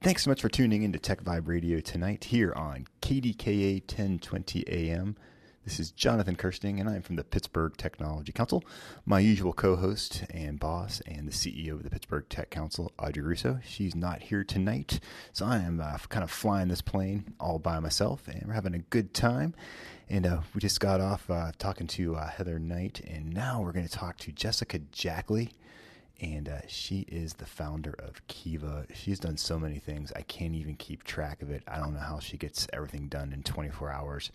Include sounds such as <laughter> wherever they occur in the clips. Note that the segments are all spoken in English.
Thanks so much for tuning in to Tech Vibe Radio tonight here on KDKA 1020 AM. This is Jonathan Kersting, and I'm from the Pittsburgh Technology Council. My usual co host and boss, and the CEO of the Pittsburgh Tech Council, Audrey Russo. She's not here tonight, so I am uh, kind of flying this plane all by myself, and we're having a good time. And uh, we just got off uh, talking to uh, Heather Knight, and now we're going to talk to Jessica Jackley. And uh, she is the founder of Kiva. She's done so many things. I can't even keep track of it. I don't know how she gets everything done in 24 hours.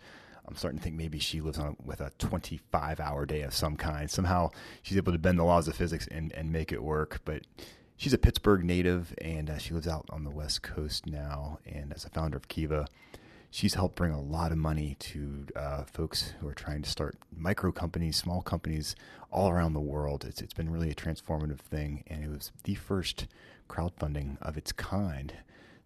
I'm starting to think maybe she lives on with a 25 hour day of some kind. Somehow she's able to bend the laws of physics and, and make it work. But she's a Pittsburgh native and uh, she lives out on the West Coast now. And as a founder of Kiva, she's helped bring a lot of money to uh, folks who are trying to start micro companies, small companies all around the world. It's, it's been really a transformative thing. And it was the first crowdfunding of its kind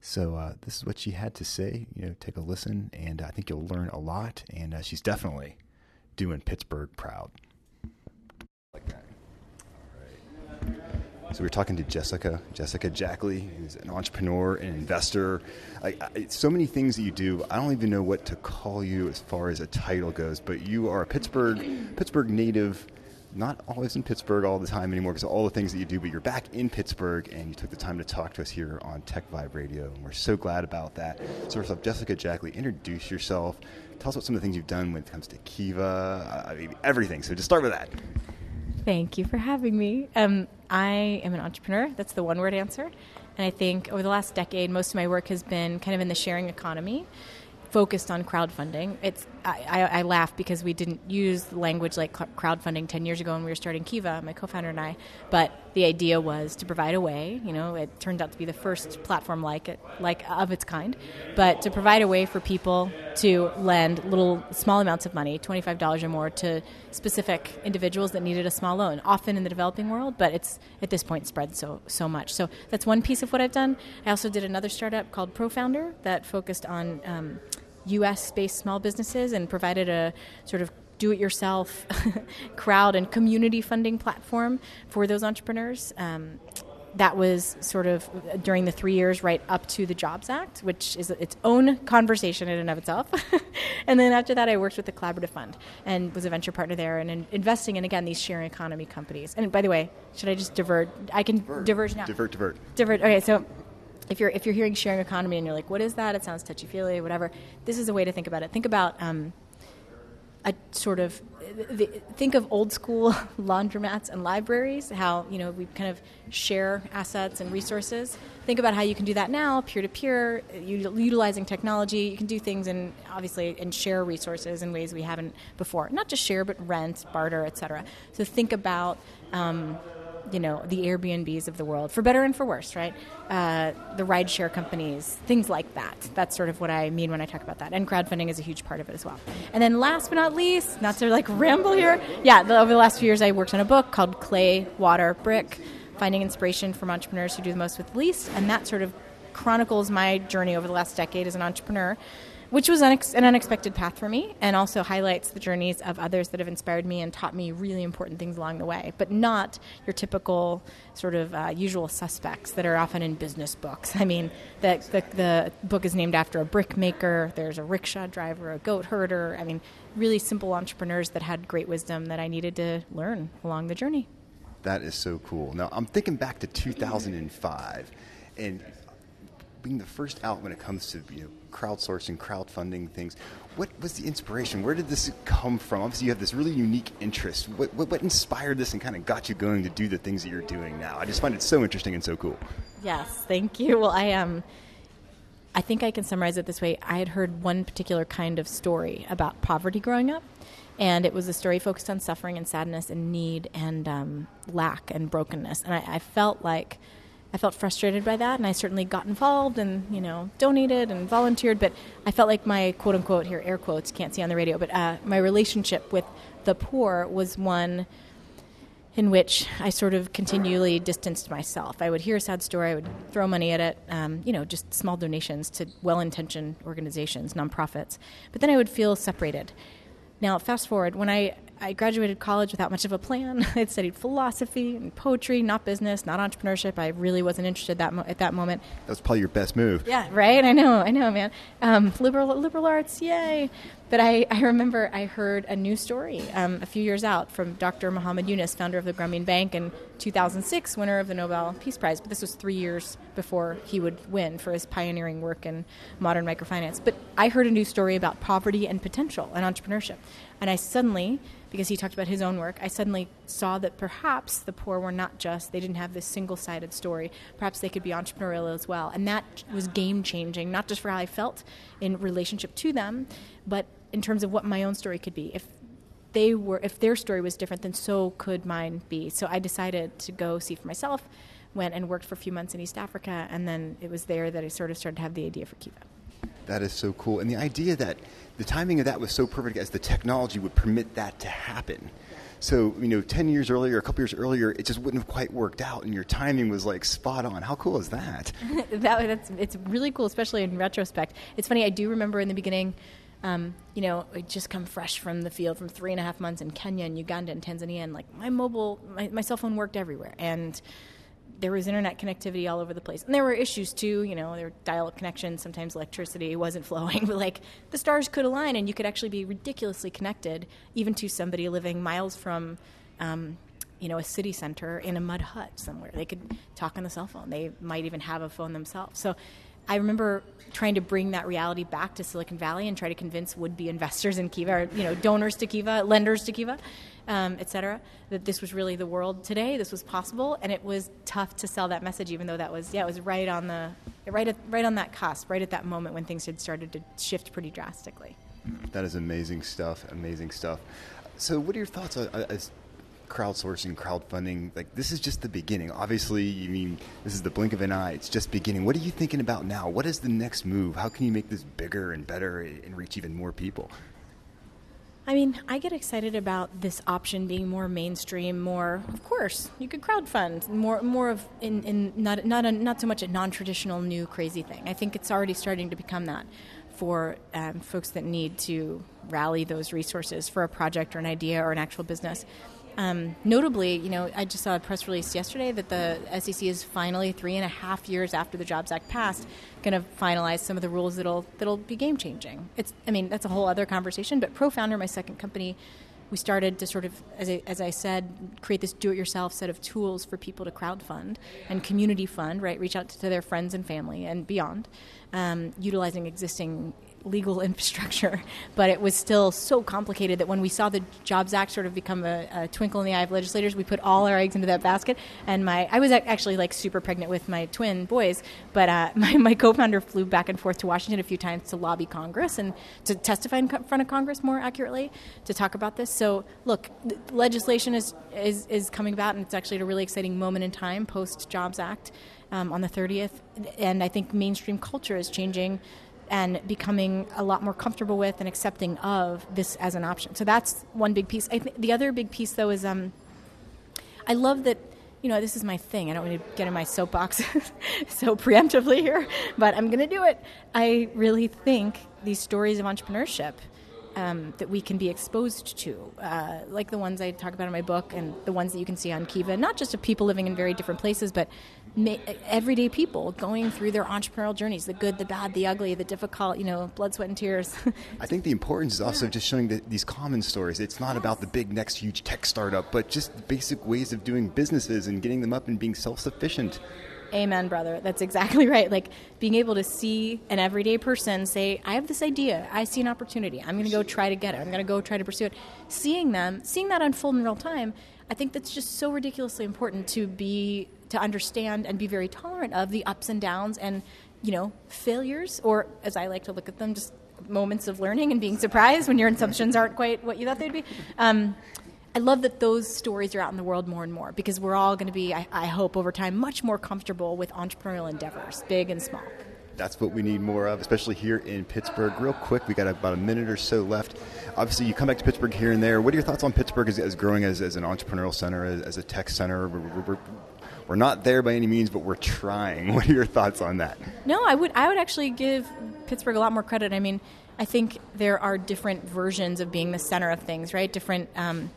so uh, this is what she had to say. You know, take a listen, and I think you'll learn a lot. And uh, she's definitely doing Pittsburgh proud. Like that. All right. So we're talking to Jessica, Jessica Jackley, who's an entrepreneur and investor. I, I, so many things that you do. I don't even know what to call you as far as a title goes. But you are a Pittsburgh, Pittsburgh native not always in Pittsburgh all the time anymore because of all the things that you do, but you're back in Pittsburgh and you took the time to talk to us here on Tech Vibe Radio, and we're so glad about that. So, first off, Jessica Jackley, introduce yourself. Tell us about some of the things you've done when it comes to Kiva, I mean, everything. So, just start with that. Thank you for having me. Um, I am an entrepreneur. That's the one word answer. And I think over the last decade, most of my work has been kind of in the sharing economy focused on crowdfunding. It's I, I, I, laugh because we didn't use language like crowdfunding ten years ago when we were starting Kiva, my co-founder and I. But the idea was to provide a way. You know, it turned out to be the first platform like it, like of its kind, but to provide a way for people to lend little small amounts of money, twenty five dollars or more, to specific individuals that needed a small loan. Often in the developing world, but it's at this point spread so so much. So that's one piece of what I've done. I also did another startup called ProFounder that focused on um, US based small businesses and provided a sort of do it yourself <laughs> crowd and community funding platform for those entrepreneurs. Um, that was sort of during the three years right up to the Jobs Act, which is its own conversation in and of itself. <laughs> and then after that, I worked with the Collaborative Fund and was a venture partner there and in investing in, again, these sharing economy companies. And by the way, should I just divert? I can divert. diverge now. Divert, divert. Divert. Okay, so if you're if you're hearing sharing economy and you're like, what is that? It sounds touchy feely, whatever. This is a way to think about it. Think about um, a sort of think of old school <laughs> laundromats and libraries. How you know we kind of share assets and resources. Think about how you can do that now, peer to peer, utilizing technology. You can do things and obviously and share resources in ways we haven't before. Not just share, but rent, barter, etc. So think about. Um, you know the Airbnbs of the world, for better and for worse, right? Uh, the rideshare companies, things like that. That's sort of what I mean when I talk about that. And crowdfunding is a huge part of it as well. And then last but not least, not to like <laughs> ramble here, yeah, the, over the last few years, I worked on a book called Clay, Water, Brick: Finding Inspiration from Entrepreneurs Who Do the Most with the Least, and that sort of chronicles my journey over the last decade as an entrepreneur which was an unexpected path for me and also highlights the journeys of others that have inspired me and taught me really important things along the way, but not your typical sort of uh, usual suspects that are often in business books. I mean, the, the, the book is named after a brick maker, there's a rickshaw driver, a goat herder. I mean, really simple entrepreneurs that had great wisdom that I needed to learn along the journey. That is so cool. Now, I'm thinking back to 2005 and being the first out when it comes to you know, crowdsourcing, crowdfunding things. What was the inspiration? Where did this come from? Obviously, you have this really unique interest. What, what, what inspired this and kind of got you going to do the things that you're doing now? I just find it so interesting and so cool. Yes, thank you. Well, I am. Um, I think I can summarize it this way. I had heard one particular kind of story about poverty growing up, and it was a story focused on suffering and sadness and need and um, lack and brokenness. And I, I felt like I felt frustrated by that, and I certainly got involved and you know donated and volunteered. But I felt like my quote unquote here air quotes can't see on the radio, but uh, my relationship with the poor was one in which I sort of continually distanced myself. I would hear a sad story, I would throw money at it, um, you know, just small donations to well intentioned organizations, nonprofits. But then I would feel separated. Now, fast forward, when I I graduated college without much of a plan. <laughs> I had studied philosophy and poetry, not business, not entrepreneurship. I really wasn't interested that mo- at that moment. That was probably your best move. Yeah, right. I know, I know, man. Um, liberal liberal arts, yay! But I, I remember I heard a new story um, a few years out from Dr. Muhammad Yunus, founder of the Grameen Bank and 2006 winner of the Nobel Peace Prize. But this was three years before he would win for his pioneering work in modern microfinance. But I heard a new story about poverty and potential and entrepreneurship, and I suddenly because he talked about his own work, I suddenly saw that perhaps the poor were not just, they didn't have this single sided story. Perhaps they could be entrepreneurial as well. And that was game changing, not just for how I felt in relationship to them, but in terms of what my own story could be. If they were, if their story was different, then so could mine be. So I decided to go see for myself, went and worked for a few months in East Africa, and then it was there that I sort of started to have the idea for Kiva. That is so cool. And the idea that the timing of that was so perfect as the technology would permit that to happen. So, you know, 10 years earlier, a couple years earlier, it just wouldn't have quite worked out, and your timing was like spot on. How cool is that? <laughs> that that's, it's really cool, especially in retrospect. It's funny, I do remember in the beginning, um, you know, I just come fresh from the field from three and a half months in Kenya and Uganda and Tanzania, and like my mobile, my, my cell phone worked everywhere. And there was internet connectivity all over the place. And there were issues too, you know, there were dial up connections, sometimes electricity wasn't <laughs> flowing, but like the stars could align and you could actually be ridiculously connected even to somebody living miles from um, you know, a city center in a mud hut somewhere. They could talk on the cell phone. They might even have a phone themselves. So I remember trying to bring that reality back to Silicon Valley and try to convince would-be investors in Kiva, or, you know, donors to Kiva, lenders to Kiva, um, et cetera, that this was really the world today. This was possible, and it was tough to sell that message, even though that was yeah, it was right on the right at, right on that cusp, right at that moment when things had started to shift pretty drastically. That is amazing stuff. Amazing stuff. So, what are your thoughts as crowdsourcing, crowdfunding? Like, this is just the beginning. Obviously, you mean this is the blink of an eye. It's just beginning. What are you thinking about now? What is the next move? How can you make this bigger and better and reach even more people? I mean, I get excited about this option being more mainstream, more. Of course, you could crowdfund more, more of in, in not not a, not so much a non-traditional new crazy thing. I think it's already starting to become that for um, folks that need to rally those resources for a project or an idea or an actual business. Um, notably, you know, I just saw a press release yesterday that the SEC is finally three and a half years after the Jobs Act passed, going to finalize some of the rules that'll that'll be game changing. It's, I mean, that's a whole other conversation. But ProFounder, my second company, we started to sort of, as I, as I said, create this do-it-yourself set of tools for people to crowdfund and community fund, right? Reach out to their friends and family and beyond, um, utilizing existing legal <laughs> infrastructure, but it was still so complicated that when we saw the Jobs Act sort of become a, a, twinkle in the eye of legislators, we put all our eggs into that basket. And my, I was actually like super pregnant with my twin boys, but uh, <laughs> my, my co-founder flew back and forth to Washington a few times to lobby Congress and to testify in front of Congress more accurately to talk about this. So look, legislation is, is, is coming about, and it's actually at a really exciting moment in time post Jobs Act. Um, on the 30th, and I think mainstream culture is changing and becoming a lot more comfortable with and accepting of this as an option. So that's one big piece. I think the other big piece, though, is um, I love that. You know, this is my thing. I don't want to get in my soapbox <laughs> so preemptively here, but I'm going to do it. I really think these stories of entrepreneurship um, that we can be exposed to, uh, like the ones I talk about in my book and the ones that you can see on Kiva, not just of people living in very different places, but ma- everyday people going through their entrepreneurial journeys the good, the bad, the ugly, the difficult, you know, blood, sweat, and tears. <laughs> I think the importance is also yeah. just showing the, these common stories. It's not yes. about the big, next huge tech startup, but just basic ways of doing businesses and getting them up and being self sufficient. Amen, brother. That's exactly <laughs> right. Like being able to see an everyday person say, I have this idea. I see an opportunity. I'm going to go try to get it. I'm going to go try to pursue it. Seeing them, seeing that unfold in real time, I think that's just so ridiculously important to be, to understand and be very tolerant of the ups and downs and, you know, failures, or as I like to look at them, just moments of learning and being surprised when your assumptions aren't quite what you thought they'd be. Um, I love that those stories are out in the world more and more because we're all going to be, I, I hope, over time, much more comfortable with entrepreneurial endeavors, big and small. That's what we need more of, especially here in Pittsburgh. Real quick, we got about a minute or so left. Obviously, you come back to Pittsburgh here and there. What are your thoughts on Pittsburgh as, as growing as, as, an entrepreneurial center, as, as a tech center? We're, we're, we're, not there by any means, but we're trying. <laughs> What are your thoughts on that? No, I would I would actually give Pittsburgh a lot more credit. I mean, I think there are different versions of being the center of things, right? Different. Um,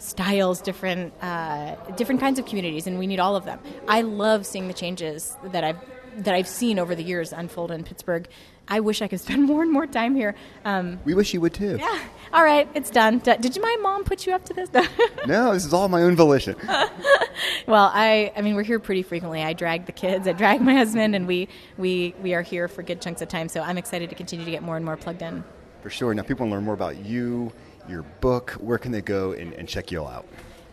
styles, different uh, different kinds of communities, and we need all of them. I love seeing the changes that I've that I've seen over the years unfold in Pittsburgh. I wish I could <laughs> spend more and more time here. Um, we wish you would too. Yeah. All right, it's done. Did my mom put you up to this? <laughs> no, this is all my own volition. <laughs> well, I, I mean, we're here pretty frequently. I drag the kids, I drag my husband, and we, we, we are here for good chunks of time. So I'm excited to continue to get more and more plugged in. For sure. Now, people want to learn more about you, your book. Where can they go and, and check you all out?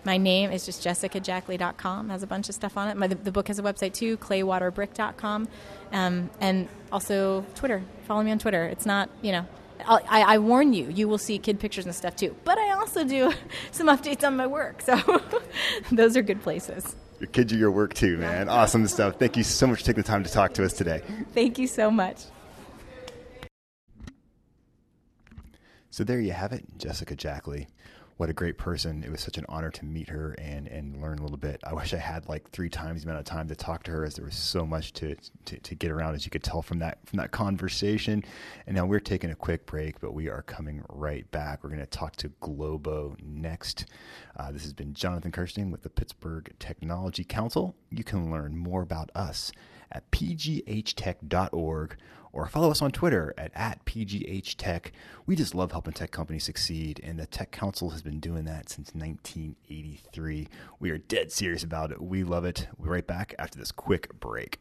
My name is just jessicajackley.com. Has a bunch of stuff on it. My, the, the, book has a website too, claywaterbrick.com, um, and also Twitter. Follow me on Twitter. It's not, you know, I, I, warn you, you will see kid pictures and stuff too. But I also do <laughs> some updates on my work, so <laughs> those are good places. Your kids are your work too, man. Awesome stuff. Thank you so much for taking the time to talk to us today. Thank you so much. So there you have it, Jessica Jackley what a great person. It was such an honor to meet her and, and learn a little bit. I wish I had like three times the amount of time to talk to her as there was so much to, to, to get around as you could tell from that from that conversation. And now we're taking a quick break, but we are coming right back. We're to talk to Globo next. Uh, this has been Jonathan Kersting with the Pittsburgh Technology Council. You can learn more about us at pghtech.org or follow us on Twitter at, at PGHTech. We just love helping tech companies succeed, and the Tech Council has been doing that since 1983. We are dead serious about it. We love it. We'll be right back after this quick break.